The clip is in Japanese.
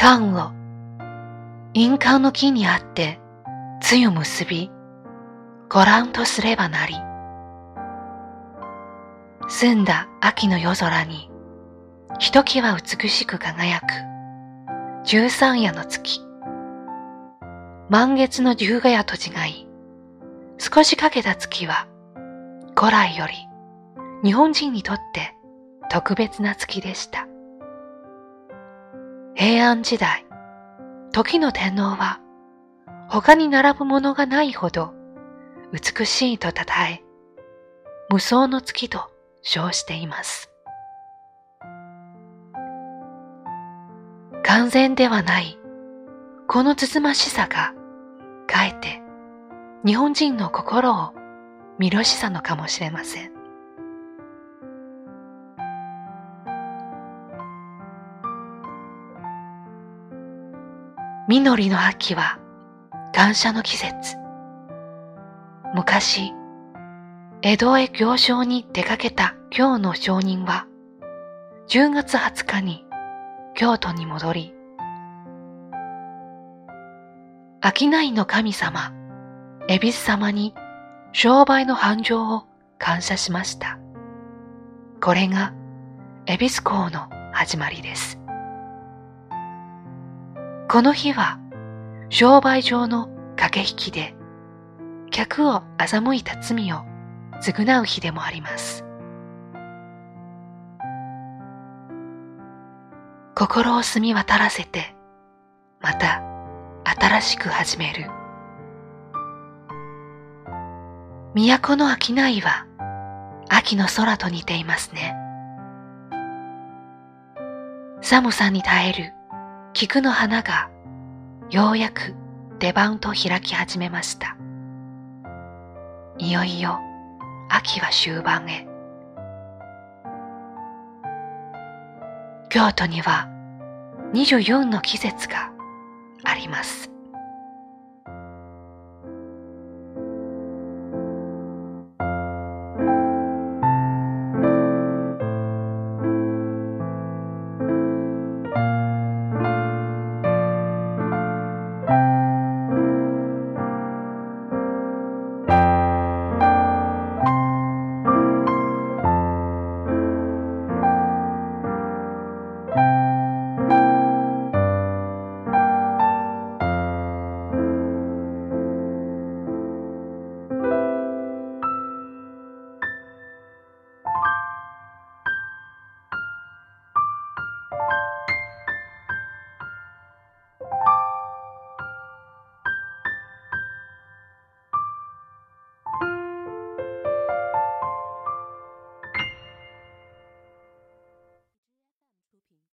缶を印鑑の木にあってつゆ結びご覧とすればなり澄んだ秋の夜空にひときわ美しく輝く十三夜の月満月の十ヶ夜と違い少しかけた月は古来より日本人にとって特別な月でした。平安時代、時の天皇は他に並ぶものがないほど美しいと称え、無双の月と称しています。完全ではないこのつつましさが、かえって日本人の心を見ろしさのかもしれません。実りの秋は感謝の季節。昔、江戸へ行商に出かけた京の商人は、10月20日に京都に戻り、商いの神様、恵比寿様に商売の繁盛を感謝しました。これが恵比寿港の始まりです。この日は商売上の駆け引きで客を欺いた罪を償う日でもあります。心を澄み渡らせて、また新しく始める。都の商いは秋の空と似ていますね。寒さに耐える菊の花がようやく出番と開き始めました。いよいよ秋は終盤へ。京都には24の季節があります。